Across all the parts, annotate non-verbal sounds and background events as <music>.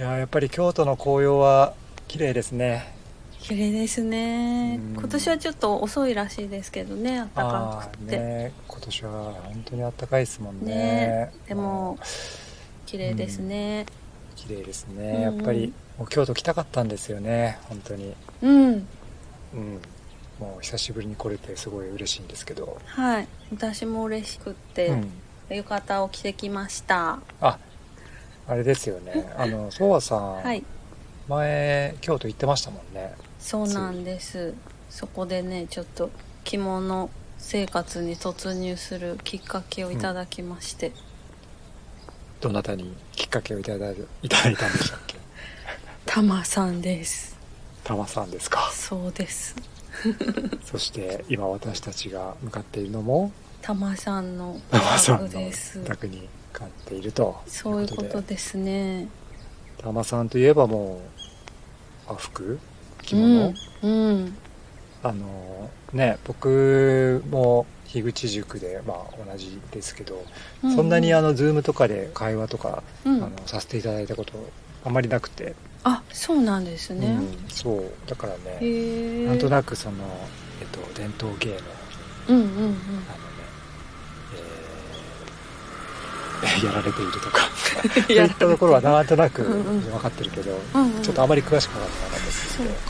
いややっぱり京都の紅葉は綺麗ですね。綺麗ですね。うん。今年はちょっと遅いらしいですけどね暖かくて、ね今年は本当に暖かいですもんね。ねでも綺麗ですね。綺麗ですうん。ねやっぱりもう京都来たかったんですよね本当に。うん、うん。もう久しぶりに来れてすごい嬉しいんですけど、はい。私も嬉しくって、うん、浴衣を着てきました。ああれですよね。あのソワさん、はい。前京都行ってましたもんね。そうなんです。そこでねちょっと着物生活に突入するきっかけをいただきまして、どなたにきっかけをいただいいただいたんでしたっけ？<laughs> たまさんです。たまさんですか。そうです。<laughs> そして今私たちが向かっているのもたまさんのお宅です。お宅に向かっているとそういうことですね。たまさんといえばもう和服着物、うん、うん、あのね僕も樋口塾で、まあ、同じですけど、うそんなにあの、のズームとかで会話とか、うん。あのさせていただいたことあまりなくて、あそうなんですね、うんそう。だからねなんとなくその、えっと、伝統芸能。うんうんうん。あのね、えー <laughs> やられているとか。<laughs> そういったところはなんとなくうんうん。分かってるけど、うんうん。ちょっとあまり詳しくなかったですそうけどか。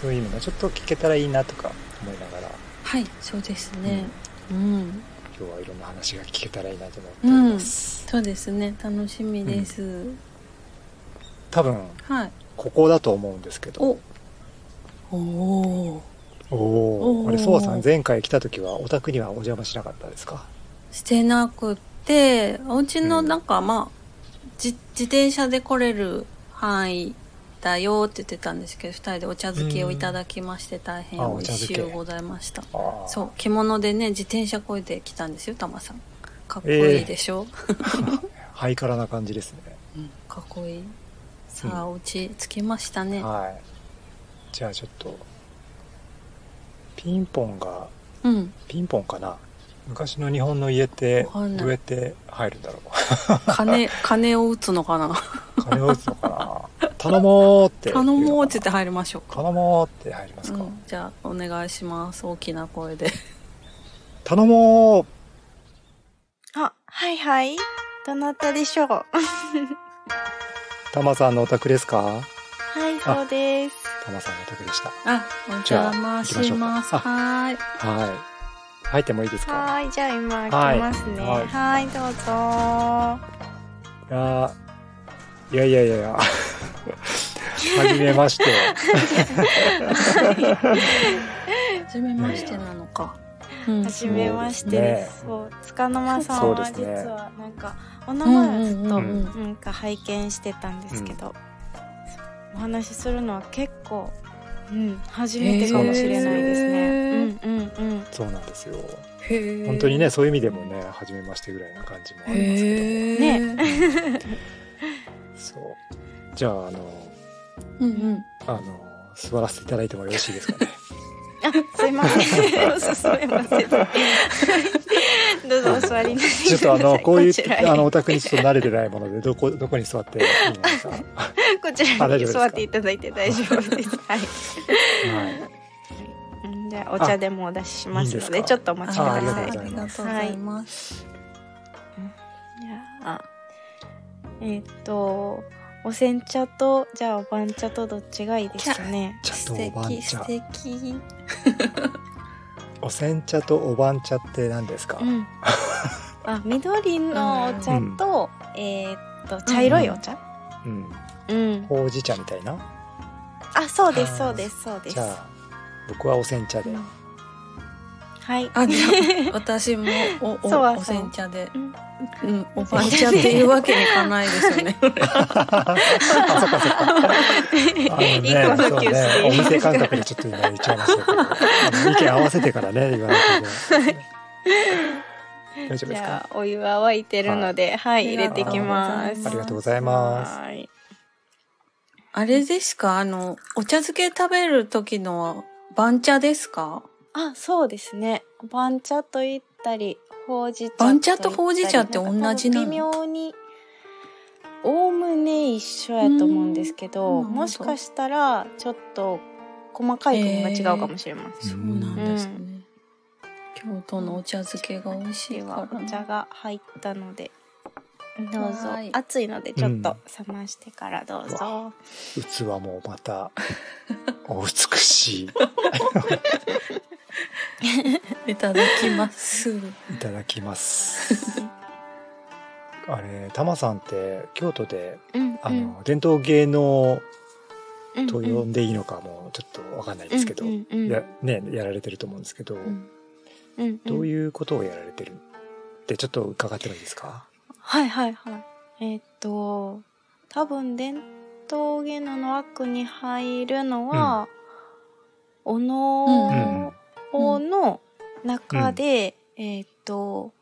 そういう意味でちょっと聞けたらいいなとか思いながら。はいそうですね。うん、今日はいろんな話が聞けたらいいなと思っております、そうですね。楽しみです、多分はい。ここだと思うんですけど。お。おおおあれソワさん前回来た時はお宅にはお邪魔しなかったですか？してなくってお家のうんなんかまあ、じ自転車で来れる範囲だよって言ってたんですけど2人でお茶漬けをいただきまして大変あ美味しゅうございました。そう着物でね自転車こいで来たんですよタマさん。かっこいいでしょ、<laughs> ハイカラな感じですね。うん、かっこいい。さあ、お家着きましたね。はい。じゃあちょっとピンポンがうん。ピンポンかな昔の日本の家ってどうやって入るんだろ鐘鐘を打つのかな。う金を打つのかな。頼もうって頼もうって言ってて入りましょうか。頼もうって入りますか、うん、じゃあお願いします。大きな声で。頼もうあ、はいはい。どなたでしょう。はたまさんのお宅ですか？い、そうです。たまさんのお宅でした。あお邪魔します。じゃあ行きましょうか。はーいはい入ってもいいですか？はーい、じゃあ今はい開きますね。ははいい、どうぞ。いやいやいやいや。<laughs> はじめまして。初めましてなのか、うん。はじめましてです。そそう、つかの間さんは実はなんか、お名前はずっとなんか拝見してたんですけど、お話しするのは結構、うん、初めてかもしれないですね。へうんうんうん。そうなんですよ。本当にねそういう意味でもね初めましてぐらいな感じもありますけども。そう。じゃああのうんうん。あの座らせていただいてもよろしいですかねあ、すいません。おすすめません。どうぞお座りになってちょっとあのこういうあのお宅にちょっと慣れてないものでどこどこに座っていいのかこちらに座っていただいて大丈夫です。はい。はいうんじゃあお茶でもお出ししますので、ちょっとお待ちくあださい。ありがとうございます、じゃあ、えーっと、お煎茶と、じゃあお番茶とどっちがいいですかね？茶と素お番茶敵素敵お煎茶とお番茶って何ですか、うん。あ、緑のお茶と、えーっと、茶色いお茶？うん、うん。ほうじ茶みたいな？あ、そうです、そうです、そうです。じゃあ僕はお煎茶で、うんはい。あじゃあ <laughs> 私もおおそうはお煎茶で。うん。うんお番茶っていうわけにいかないですよね。<laughs> あそっかそっか。あのね一個のそう急須ねでお店感覚でちょっと今言っちゃいましたけど。意見合わせてからね言わないといけない。大丈夫ですか？じゃあ、お湯は沸いてるので、はい、入れてきます。ありがとうございます。はい。あれですか？あのお茶漬け食べる時の番茶ですか？あ、そうですね。番茶と言ったり、ほうじ茶番茶とほうじ茶って同じなの微妙に、おおむね一一緒やと思うんですけど、うん。もしかしたらちょっと細かい国が違うかもしれません。そうなんですね、京都のお茶漬けが美味しいではからお茶が入ったのでどうぞ。はい。熱いのでちょっと冷ましてからどうぞ、器もまた、<laughs> お美しい。<laughs> <laughs> <laughs> いただきます。いただきます。<laughs> あれ、タマさんって京都で、うんあの、伝統芸能うんと呼んでいいのかもちょっとわかんないですけど、うんうんうん。やね、やられてると思うんですけど、うん。うんどういうことをやられてるってちょっと伺ってもいいですか？はいはいはい。えーっと多分伝統芸能の枠に入るのは、おうん。の方の中で、えーっと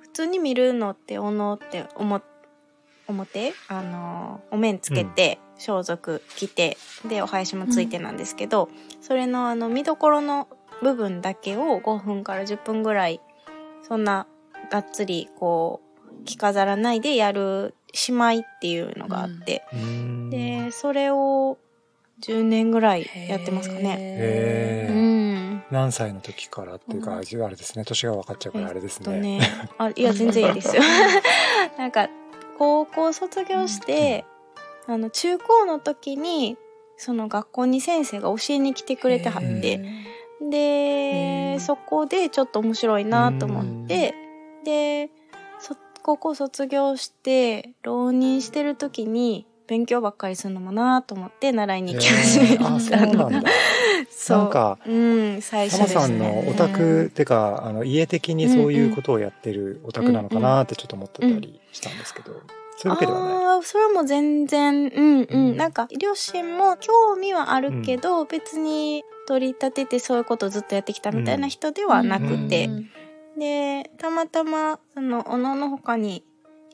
普通に見るのっておのって表表あのお面つけて、装束着てでお囃子もついてなんですけど、それのあの見どころの部分だけを5分から10分ぐらいそんながっつりこう着飾らないでやる姉妹っていうのがあって、うーん。でそれを10年ぐらいやってますかね。うへ何歳の時からっていうか、うん。あれですね。年が分かっちゃうからあれですね,、とねあいや全然いいですよ。<laughs> なんか高校卒業して、あの中高の時にその学校に先生が教えに来てくれてはってでーそこでちょっと面白いなと思ってでそ高校卒業して浪人してる時に勉強ばっかりするのもなと思って習いに行き始めへー。あ <laughs> そうなんだ。そう。なんかうん最初ですさんのねお宅ってかあの家的にそういうことをやってるお宅なのかなってちょっと思ってたりしたんですけど、そういうわけではない。ああ、それはもう全然、うんうん。うんなんか、両親も興味はあるけど、別に取り立ててそういうことをずっとやってきたみたいな人ではなくて。で、たまたま、その、おのの他に、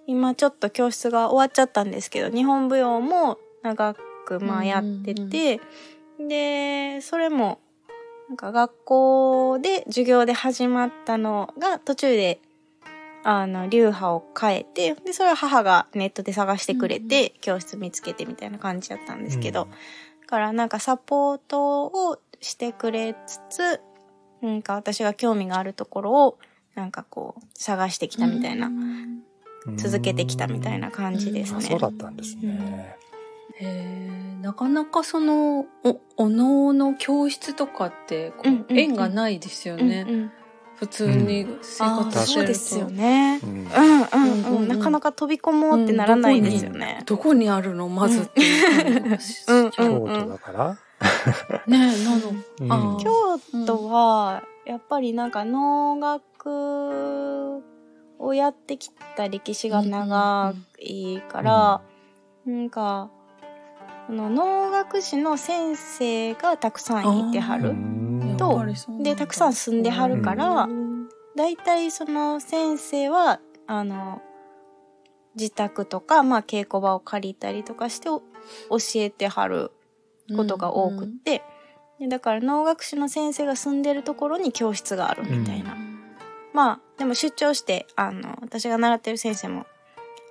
今ちょっと教室が終わっちゃったんですけど、日本舞踊も長く、まあやってて、で、それも、なんか学校で授業で始まったのが途中であの、流派を変えて、で、それは母がネットで探してくれて、教室見つけてみたいな感じだったんですけど、うん。だからなんかサポートをしてくれつつ、なんか私が興味があるところを、なんかこう、探してきたみたいな、続けてきたみたいな感じですね。あそうだったんですね。へー。なかなかそのおお能の教室とかってこう、うんうんうん。縁がないですようんね、うん。普通に生活してると。そうですよね。うん。うんうんうん。うんうんなかなか飛び込もうってならないですよね。どこにあるの？まずって京都だから、ねえなの、京都は、やっぱりなんか能楽をやってきた歴史が長いから、なんか、その能楽師の先生がたくさんいてはうる。んとで、たくさん住んではるから、うん。だいたいその先生は、あの、自宅とか、まあ稽古場を借りたりとかしてお教えてはることが多くって、でだから能楽師の先生が住んでるところに教室があるみたいな。まあ、でも出張して、あの、私が習ってる先生も、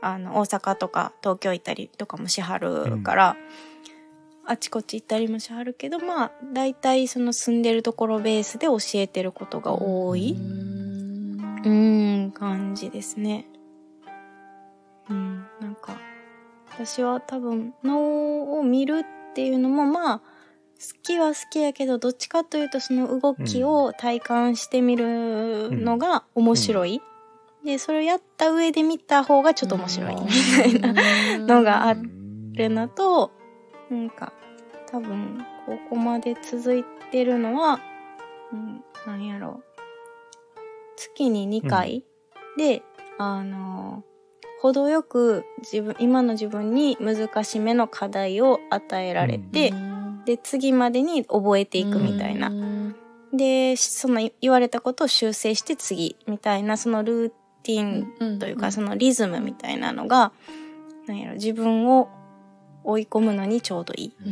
あの、大阪とか東京行ったりとかもしはるから、あちこち行ったりもしはるけど、まあ、大体その住んでるところベースで教えてることが多い、うん感じですね。うん、なんか、私は多分、能を見るっていうのも、まあ、好きは好きやけど、どっちかというとその動きを体感してみるのが面白い。で、それをやった上で見た方がちょっと面白い。みたいなのがあっるのと、なんか、多分、ここまで続いてるのは、うん、なんやろう。月に2回で、あの、程よく自分、今の自分に難しめの課題を与えられて、で、次までに覚えていくみたいな。で、その言われたことを修正して次みたいな、そのルーティンというか、そのリズムみたいなのが、なんやろ、自分を追い込むのにちょうどいい。う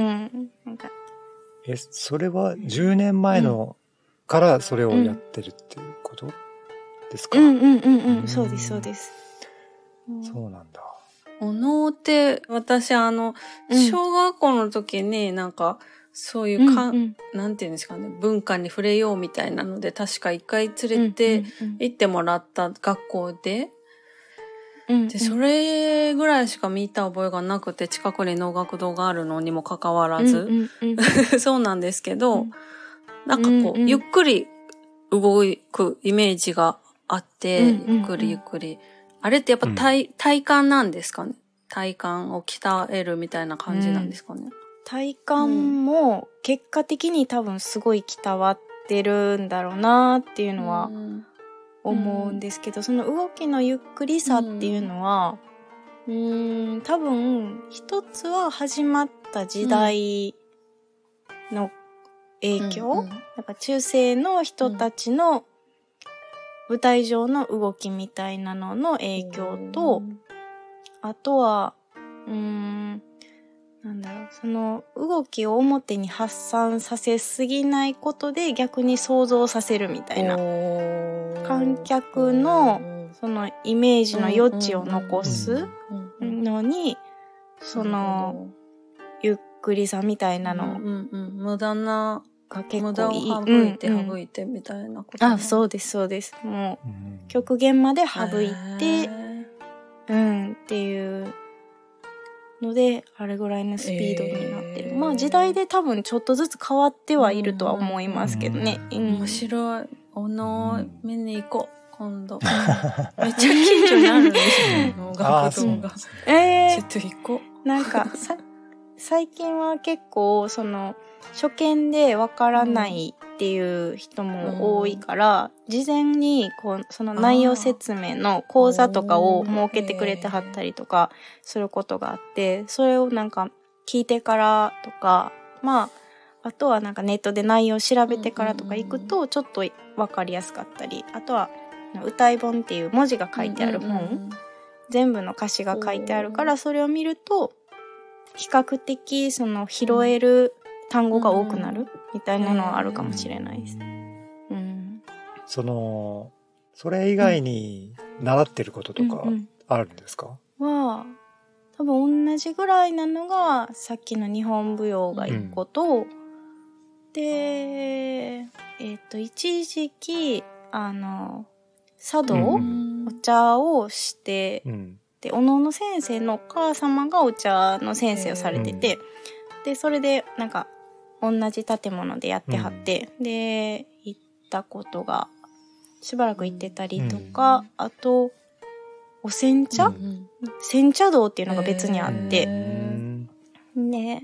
ん。<laughs> なんか、え、それは10年前のからそれをやってるっていうことですか、うんうんうんううんん、そうです、そうです。そうなんだ。お能って、私あの、うん。小学校の時になんか、そういうか、うんうん。なんていうんですかね、文化に触れようみたいなので、確か一回連れてうん行ってもらった学校で、うんうん。で、それぐらいしか見た覚えがなくて、近くに能楽堂があるのにもかかわらず、うんうんうん。<laughs> そうなんですけど、うん。なんかこう、うんうん。ゆっくり動くイメージがあって、うんうんうん。ゆっくりゆっくり。あれってやっぱ体、体幹なんですかね？体幹を鍛えるみたいな感じなんですかね、体幹も結果的に多分すごい鍛わってるんだろうなっていうのはうん。思うんですけど、その動きのゆっくりさっていうのは、うーん、多分一つは始まった時代の影響、うんうん。なんか中世の人たちの舞台上の動きみたいなのの影響と、あとは、うーん、なんだろう、その動きを表に発散させすぎないことで逆に想像させるみたいな。観客のそのイメージの余地を残すのに、その、ゆっくりさみたいなの。うんうん、無駄な、が結無駄を構いい。省いてうんうん省いてみたいなこと。あ、そうです、そうです。もう極限まで省いて、へうん、っていうので、あれぐらいのスピードになってる。えーまあ時代で多分ちょっとずつ変わってはいるとは思いますけどね。ううんん面白い。お能うん見に行こう。今度。<laughs> めっちゃ近所にあるんですよ。<laughs> 能ああ、楽堂がそうなんで。すね。えちょっと行こー、なんかさ、最近は結構、その、初見でわからないっていう人も多いから、事前に、こう、その内容説明の講座とかを設けてくれてはったりとかすることがあって、それをなんか聞いてからとか、まあ、あとはなんかネットで内容を調べてからとか行くと、ちょっとわかりやすかったり、あとは、歌い本っていう文字がう。書いてあるうんうん本、全部の歌詞が書いてあるから、それを見ると、比較的その拾える単語が多くなるみたいなのはあるかもしれないです。うん。その、それ以外に習ってることとかうんうんあるんですか、は、多分同じぐらいなのが、さっきの日本舞踊が一個と、で、えっ、と、一時期、あの、茶道、うんお茶をして、うん。で、おのおの先生のお母様がお茶の先生をされてて、で、それで、なんか、同じ建物でやってはって、で、行ったことが、しばらく行ってたりとか、あと、お煎茶、うん煎茶道っていうのが別にあって、うんで、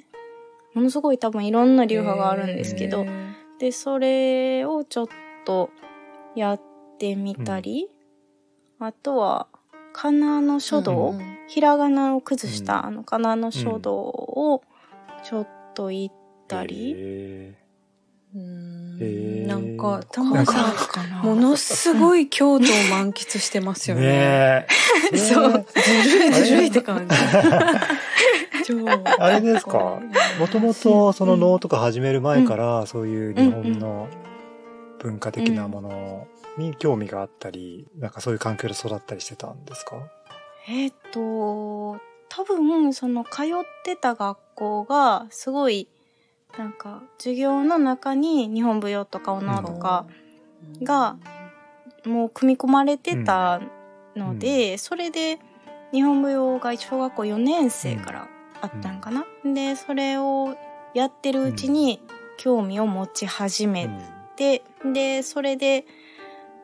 ものすごい多分いろんな流派があるんですけど、で、それをちょっとやってみたり、あとは、かなの書道、うんひらがなを崩した、うん。あの、かなの書道をちょっと言ったり、へうん。なんか、たまさん、かな。<laughs> ものすごい京都を満喫してますーよね。ねえ。<laughs> そう。ずるいずるいって感じ。<laughs> 超。あれですか？もともとその能とか始める前から、そういう日本の文化的なものに興味があったり、なんかそういう環境で育ったりしてたんですか？えっ、と、多分、その、通ってた学校が、すごい、なんか、授業の中に日本舞踊とかお能とか、が、もう組み込まれてたので、それで、日本舞踊が小学校4年生からあったんかな？で、それをやってるうちに興味を持ち始めて、で、それで、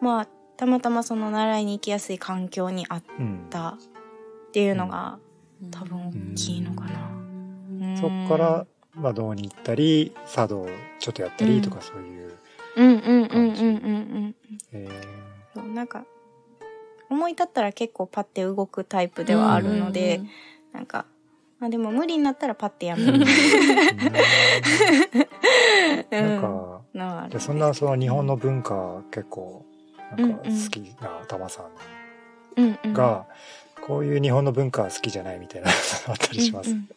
まあ、たまたまその習いに行きやすい環境にあっうんうん。たっていうのが、多分大きいのかな。うん。そっから、まあ、道に行ったり、茶道ちょっとやったりとかそういう、うんうんうんうんうんうん。えそうなんか、思い立ったら結構パッて動くタイプではあるので、なんか、まあでも無理になったらパッてやめる。ー <laughs> なんか、のはある。でそんなその日本の文化結構なんか好きなたまさうんが、こういう日本の文化は好きじゃないみたいなのあったりします。うんうん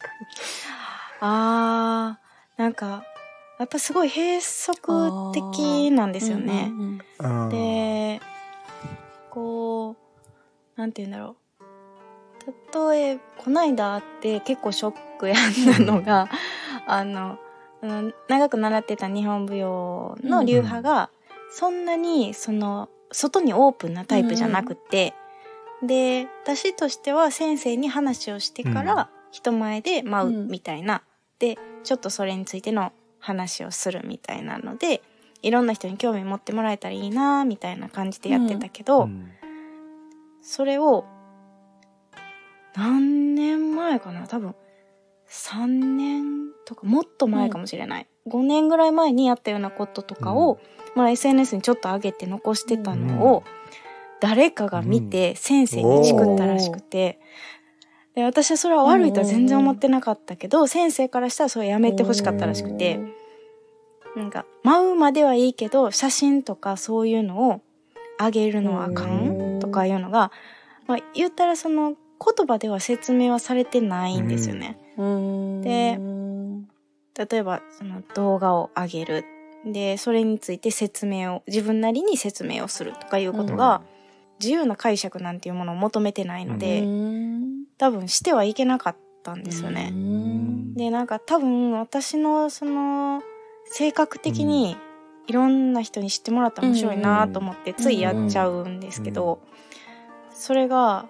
あー、なんか、やっぱすごい閉塞的なんですよね。うんうんうんで、こう、なんて言うんだろう。例えこないだあって結構ショックやったのが、あの、うん長く習ってた日本舞踊の流派が、そんなに、その、外にオープンなタイプじゃなくて、で、私としては先生に話をしてから、うん。人前で舞ううんみたいな、で、ちょっとそれについての話をするみたいなので、いろんな人に興味持ってもらえたらいいなみたいな感じでやってたけど、うん。それを、何年前かな？多分、3年とか、もっと前かもしれない。5年ぐらい前にやったようなこととかを、まあ SNS にちょっと上げて残してたのを、誰かが見て先生にチクったらしくて、で私はそれは悪いとは全然思ってなかったけど、先生からしたらそれやめてほしかったらしくて、なんか、舞うまではいいけど、写真とかそういうのをあげるのはあかん？とかいうのが、まあ言ったらその言葉では説明はされてないんですよね。うん。で例えばその動画を上げる。で、それについて説明を、自分なりに説明をするとかいうことが、自由な解釈なんていうものを求めてないので、多分してはいけなかったんですよね。で、なんか多分私のその性格的にいろんな人に知ってもらったら面白いなと思ってついやっちゃうんですけど、それが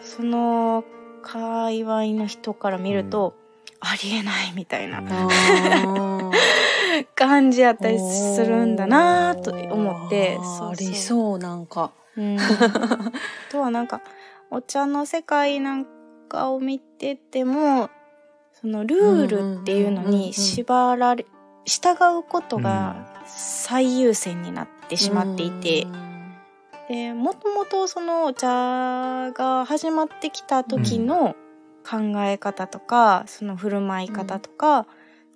その界隈の人から見ると、ありえないみたいな感じやったりするんだなと思って、ありそうなんか。うん、<laughs> あとはなんかお茶の世界なんかを見ててもそのルールっていうのに縛られ従うことが最優先になってしまっていて、でもともとそのお茶が始まってきた時の考え方とか、その振る舞い方とか、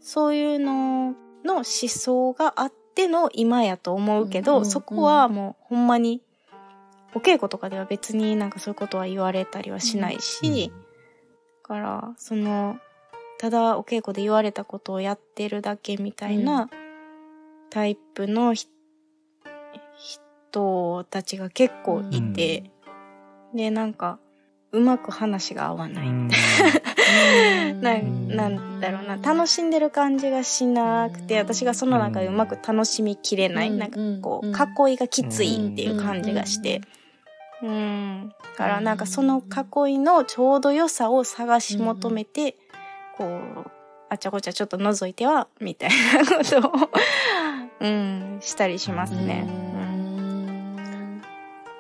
そういうのの思想があっての今やと思うけど、うんうんうんそこはもうほんまにお稽古とかでは別になんかそういうことは言われたりはしないし、だからそのただお稽古で言われたことをやってるだけみたいなタイプのひ人たちが結構いて、でなんかうまく話が合わない。みたいな。ななんだろうな。楽しんでる感じがしなくて私がその中でうまく楽しみきれない、うん。なんかこううん。囲いがきついっていう感じがして。うん。だからなんかその囲いのちょうど良さを探し求めてこうあちゃこちゃちょっと覗いてはみたいなことを <laughs> うんしたりしますね。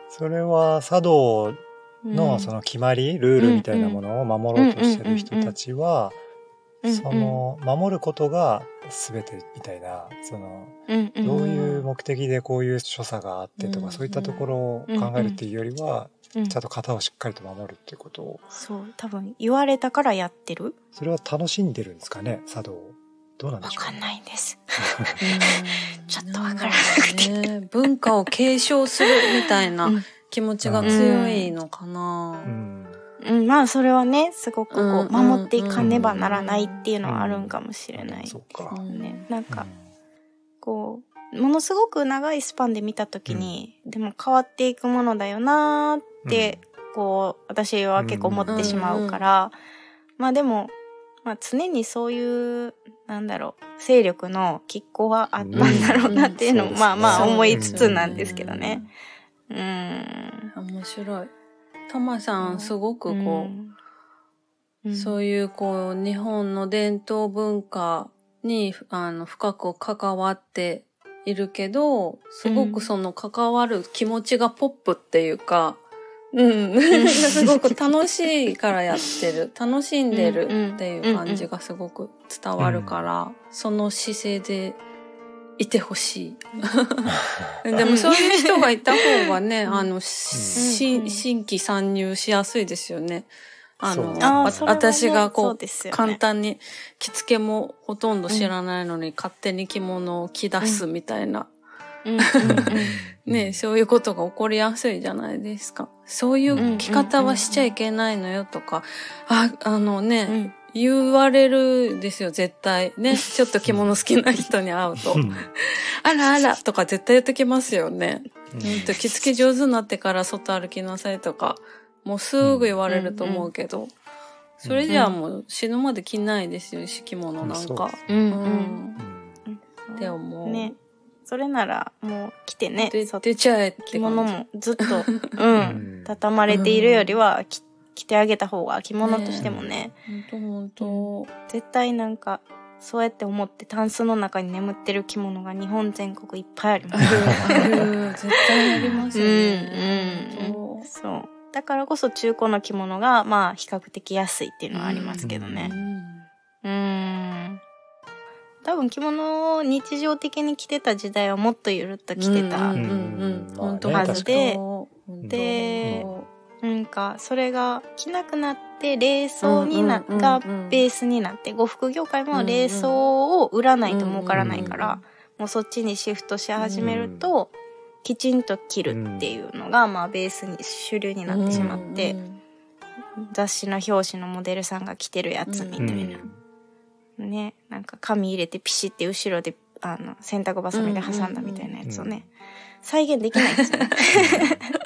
それは茶道うんのその決まり、ルールみたいなものを守ろうとしてる人たちは、その守ることが全てみたいな、そのどういう目的でこういう所作があってとか、うんそういったところを考えるっていうよりは、うんちゃんと型をしっかりと守るっていうことを、そう多分言われたからやってるそれは楽しんでるんですかね、茶道。どうなんでしょうわかんないんです。うんちょっとわからなくてね文化を継承するみたいなうん気持ちが強いのかな。うん。うん、まあそれはねすごくこううん。守っていかねばならないっていうのはあるんかもしれない。そうか。ね、なん。かこうものすごく長いスパンで見た時に、でも変わっていくものだよなーって、こう私は結構思ってしまうから、まあでも、まあ、常にそういうなん。だろう勢力の拮抗はあったん。だろうなっていうのも、うん。まあまあ思いつつなん。ですけどね。うん。面白い。たまさん、すごくこう、うんそういうこう、日本の伝統文化に、あの、深く関わっているけど、すごくその関わる気持ちがポップっていうか、うん。すごく楽しいからやってる。楽しんでるっていう感じがすごく伝わるから、その姿勢でいてほしい。<laughs> でもそういう人がいた方がね、あの、しうん。新規参入しやすいですよね。あの、私がこう、ね。簡単に着付けもほとんど知らないのに、勝手に着物を着出すみたいな、うん。うんうんね、そういうことが起こりやすいじゃないですか。そういう着方はしちゃいけないのよとか、あ、あのね、うん言われるですよ、絶対。ね。<laughs> ちょっと着物好きな人に会うと。あらあらとか絶対言ってきますよね。ほんと着付け上手になってから外歩きなさいとか、もうすぐ言われると思うけど、それじゃあもう死ぬまで着ないですよ、敷物なんか。うんううん。ん。うんでももう、ね。それなら、もう着てね。出ちゃえって着物もずっと、う <laughs> うんん、畳まれているよりは、き着てあげた方が着物としてもね、ほんとほんと。絶対なんか、そうやって思ってタンスの中に眠ってる着物が日本全国いっぱいあります。絶対ありますよね。うんほんとそう。だからこそ中古の着物が、まあ、比較的安いっていうのはありますけどうね。んうん。多分着物を日常的に着てた時代はもっとゆるっと着てた。うんうんうん。まあね本当はずでで、なんか、それが着なくなって、冷装にな、うんうんうんうん。がベースになって、呉服業界も冷装を売らないと儲からないから、もうそっちにシフトし始めると、きちんと着るっていうのが、まあベースに主流になってしまって、雑誌の表紙のモデルさんが着てるやつみたいな。ね、なんか紙入れてピシって後ろで、あの、洗濯バサミで挟んだみたいなやつをね、再現できないですよね。<laughs>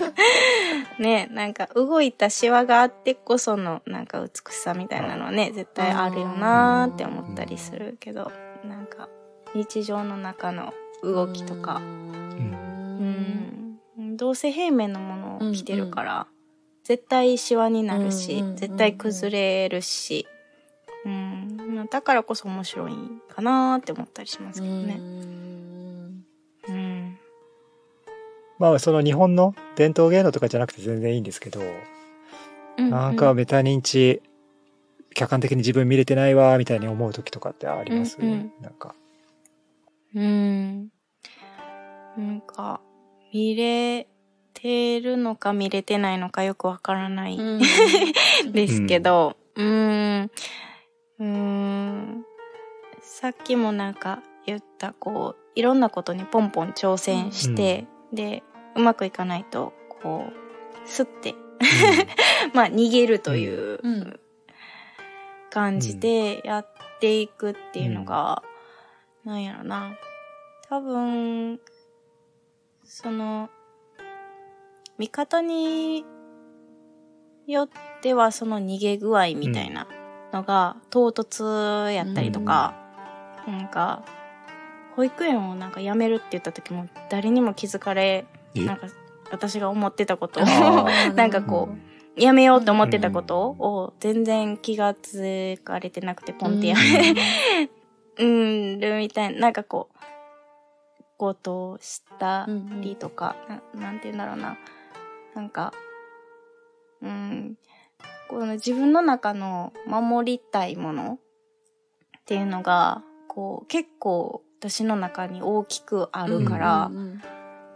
<laughs> ね、なんか動いたシワがあってこそのなんか美しさみたいなのはね、絶対あるよなーって思ったりするけど、なんか日常の中の動きとか、うん、どうせ平面のものを着てるから、絶対シワになるし、うんうんうんうん。絶対崩れるし、うん、まあだからこそ面白いかなーって思ったりしますけどね。うん。まあその日本の伝統芸能とかじゃなくて全然いいんですけど、なんかメタ認知、客観的に自分見れてないわ、みたいに思う時とかってあります、うんうん。なんか。うん。なんか、見れてるのか見れてないのかよくわからない。<laughs> ですけど、うーん、うーん、さっきもなんか言った、こう、いろんなことにポンポン挑戦して、で、うまくいかないと、こう、すって、<laughs> まあ逃げるといううん。感じでやっていくっていうのが、なんやろな。多分、その、見方によってはその逃げ具合みたいなのが唐突やったりとか、なんか、保育園をなんか辞めるって言った時も誰にも気づかれ、えなんか私が思ってたことを <laughs> なんかこう、やめようと思ってたことを全然気がつかれてなくてポンってやめ、うん、る <laughs> みたいな、なんかこう、ことをしたりとか、ななんて言うんだろうな。なんか、うん、この自分の中の守りたいものっていうのが、こう、結構私の中に大きくあるから、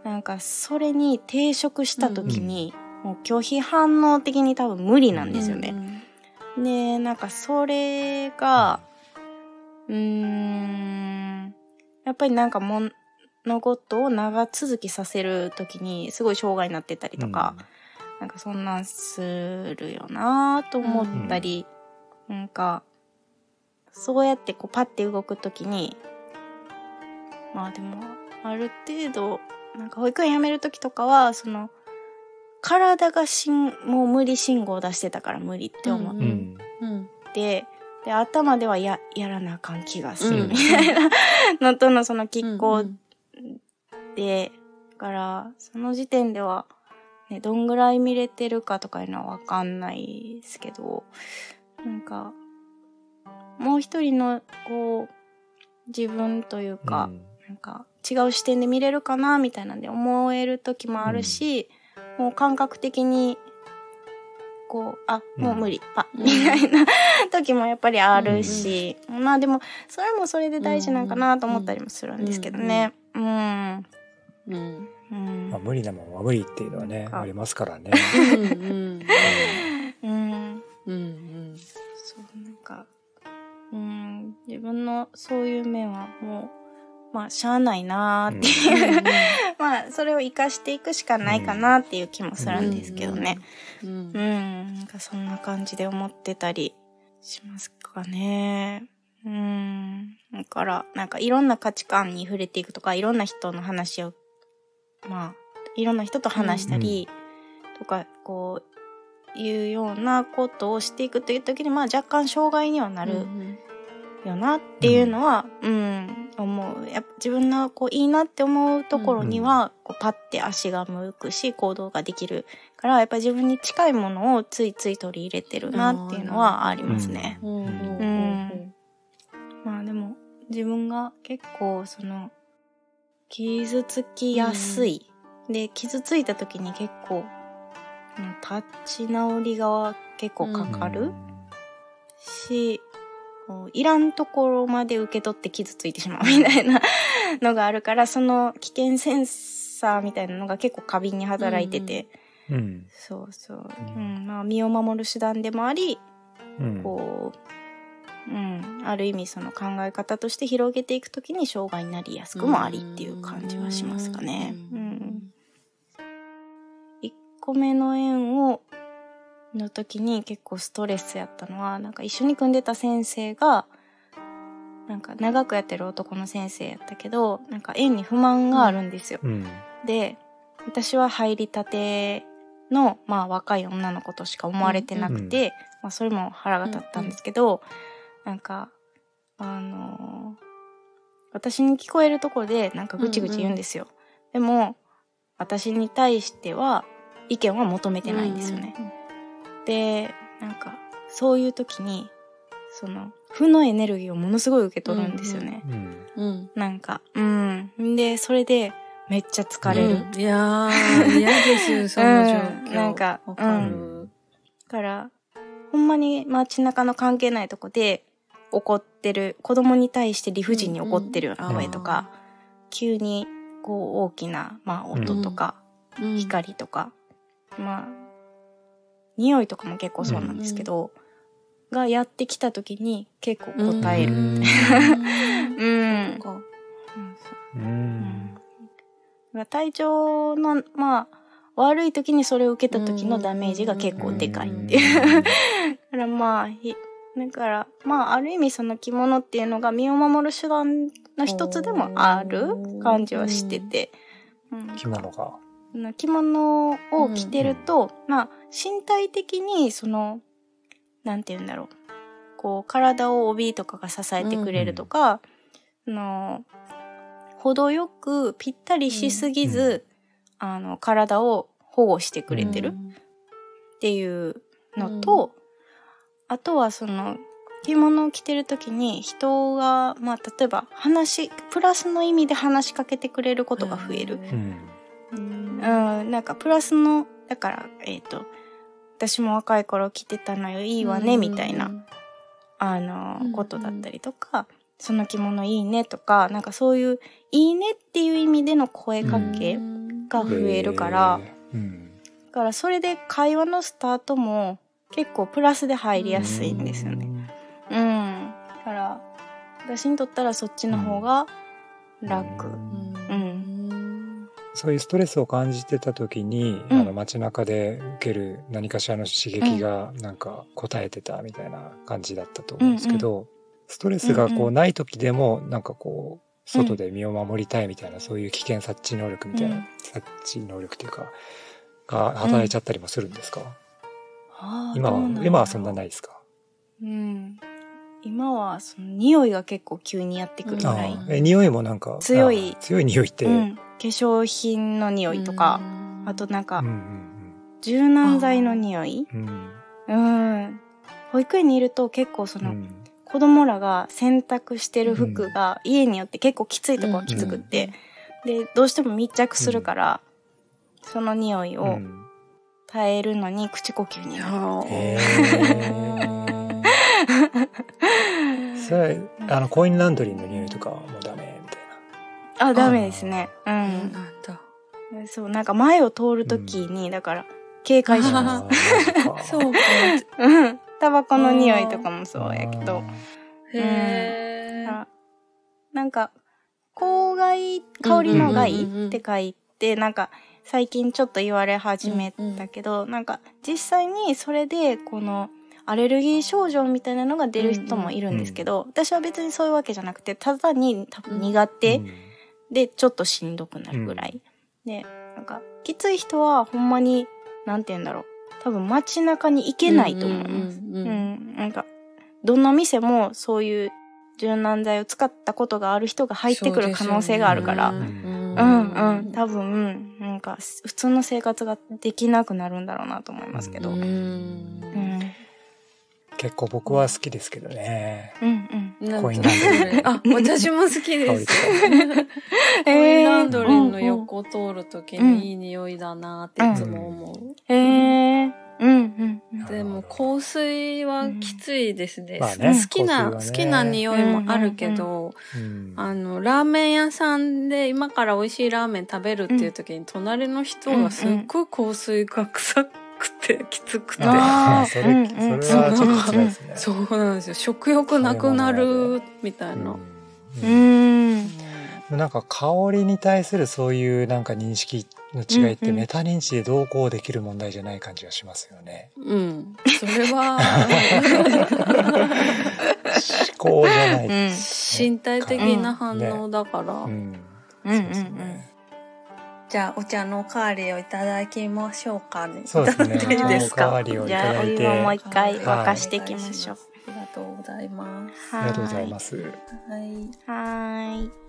なんかそれに抵触した時に、もう拒否反応的に多分無理なんですよね。で、なんかそれが、うーん、やっぱりなんか物事を長続きさせるときにすごい障害になってたりとか、なんかそんなんするよなぁと思ったり、なんか、そうやってこうパッて動くときに、まあでも、ある程度、なんか保育園辞めるときとかは、その、体がしん、もう無理信号を出してたから無理って思っう。ん。うん。うんて、で、頭ではや、やらなあかん気がするうんみたいな。のとのその拮う抗ん。で、だから、その時点では、ね、どんぐらい見れてるかとかいうのはわかんないですけど、なんか、もう一人の、こう、自分というか、なんか、違う視点で見れるかな、みたいなんで思える時もあるし、もう感覚的に、こう、あ、もう無理、うん。みたいな時もやっぱりあるし、まあでも、それもそれで大事なんかなと思ったりもするんですけどね。うん。うん。うん。まあ、無理なもんは無理っていうのはね、あありますからね。うん。うん。うん。そう、なんか、うん、自分のそういう面はもう、まあ、しゃあないなーっていう、<laughs> まあ、それを活かしていくしかないかなっていう気もするんですけどね。うんうん、なんかそんな感じで思ってたりしますかね。うん。だから、なんかいろんな価値観に触れていくとか、いろんな人の話を、まあ、いろんな人と話したり、とか、こう、いうようなことをしていくという時に、まあ若干障害にはなるよなっていうのは、うん、思う。やっぱ自分のこういいなって思うところには、こうパッて足が向くし、行動ができるから、やっぱ自分に近いものをついつい取り入れてるなっていうのはありますね。うんうんうんまあでも、自分が結構その、傷つきやすい。で、傷ついた時に結構、うん立ち直りが結構かかる、し、こういらんところまで受け取って傷ついてしまうみたいな <laughs> のがあるから、その危険センサーみたいなのが結構過敏に働いてて、うん。そうそう。ううんん、まあ身を守る手段でもあり、うん。こう、うん、ある意味その考え方として広げていくときに障害になりやすくもありっていう感じはしますかね。うん。1個目の縁を、の時に結構ストレスやったのは、なんか一緒に組んでた先生が、なんか長くやってる男の先生やったけど、なんか縁に不満があるんですよ。うん。で、私は入りたての、まあ若い女の子としか思われてなくて、まあそれも腹が立ったんですけど、なんか、あのー私に聞こえるところでなんかぐちぐち言うんですよ。でも、私に対しては意見は求めてないんですよね。で、なんか、そういう時に、その、負のエネルギーをものすごい受け取るんですよね。うん。うん。なんか、うん。んで、それで、めっちゃ疲れる。うんいやー、嫌です、その状況。うんなんかわかる。うから、ほんまに街中の関係ないとこで怒ってる、子供に対して理不尽に怒ってるような声とか、急にこう大きな、まあ音とか、うん光とか、まあ、匂いとかも結構そうなんですけど、がやってきた時に結構答える。うんうん。うん。まあ体調の、まあ、悪い時にそれを受けた時のダメージが結構でかいっていう。だからまあ、ひだから、まあ、ある意味その着物っていうのが身を守る手段の一つでもある感じはしてて。うん着物が。の着物を着てると、まあ、身体的に、その、なんて言うんだろう。こう、体を帯とかが支えてくれるとか、あの、程よくぴったりしすぎず、あの、体を保護してくれてるっていうのと、あとはその、着物を着てる時に人が、まあ、例えば話、プラスの意味で話しかけてくれることが増える。うん。うん、なんかプラスの、だから、えっ、と、私も若い頃着てたのよ、いいわね、みたいな、あの、うんことだったりとか、その着物いいねとか、なんかそういう、いいねっていう意味での声かけが増えるから、へーうん。だからそれで会話のスタートも結構プラスで入りやすいんですよね。うん。だから、私にとったらそっちの方が楽。うん。そういうストレスを感じてた時に、うん。あの街中で受ける何かしらの刺激がなんか答えてたみたいな感じだったと思うんですけど、ストレスがうんうこうんない時でもなんかこう外で身を守りたいみたいな、そういう危険察知能力みたいな、うん。察知能力というかが働いちゃったりもするんですか、今は今はそんなないですか？うん。今はその匂いが結構急にやってくるぐあらい。ーえ匂いもなんか強い。強い匂いって、うん。化粧品の匂いとか、あとなんかうんうん柔軟剤の匂い。うん。うん。うん。保育園にいると結構その、うん。子供らが洗濯してる服が家によって結構きついとこはきつくって、で、どうしても密着するから、その匂いうをん。耐えるのに口呼吸になる。へ <laughs> それあのコインランドリーの匂いとかはもうダメみたいあ、ダメですね。うなん。そう、なんか前を通るときに、だから、警戒しまな。あーマジか <laughs> そうか。す。うん。タバコの匂いとかもそうやけど。へー。あなんか、香害、香りの害うんうんうんうんって書いて、なんか、最近ちょっと言われ始めたけど、なんか、実際にそれで、この、アレルギー症状みたいなのが出る人もいるんですけど、私は別にそういうわけじゃなくて、ただに多分苦手うんでちょっとしんどくなるぐらい。で、なんか、きつい人はほんまになんて言うんだろう。多分街中に行けないと思います。うんうんううんん。なんか、どの店もそういう柔軟剤を使ったことがある人が入ってくる可能性があるから。そうねんうん。多分、なんか、普通の生活ができなくなるんだろうなと思いますけど。ううん。んうん結構僕は好きですけどね。うん。なんコインランドリーあ、<laughs> 私も好きです。<laughs> コインランドリーの横通るときにいい匂いだなっていつも思う。へえ。うんうんうん。でも香水はきついですね。好きな、好きな匂いもあるけど、うんあの、ラーメン屋さんで今から美味しいラーメン食べるっていう時に、隣の人がすっごい香水が臭くて、<laughs> きつくて。あーそれ、うんうんそれはちょっと辛いですね。そうなんですよ。食欲なくなるみたいな。ううんん。なんか香りに対するそういうなんか認識の違いってメタ認知でどうこうできる問題じゃない感じがしますよね。うん。それは、<laughs> 思考じゃない。うん <laughs> 身体的な反応だから。うん。うんそうですね。じゃあ、お茶のおかわりをいただきましょうかね。そうですね。すおかわかりをいじゃあ、おただいて。湯をもう一回はい沸かしていきましょう。ありがとうございます。はありがとうございます。はい。はーい。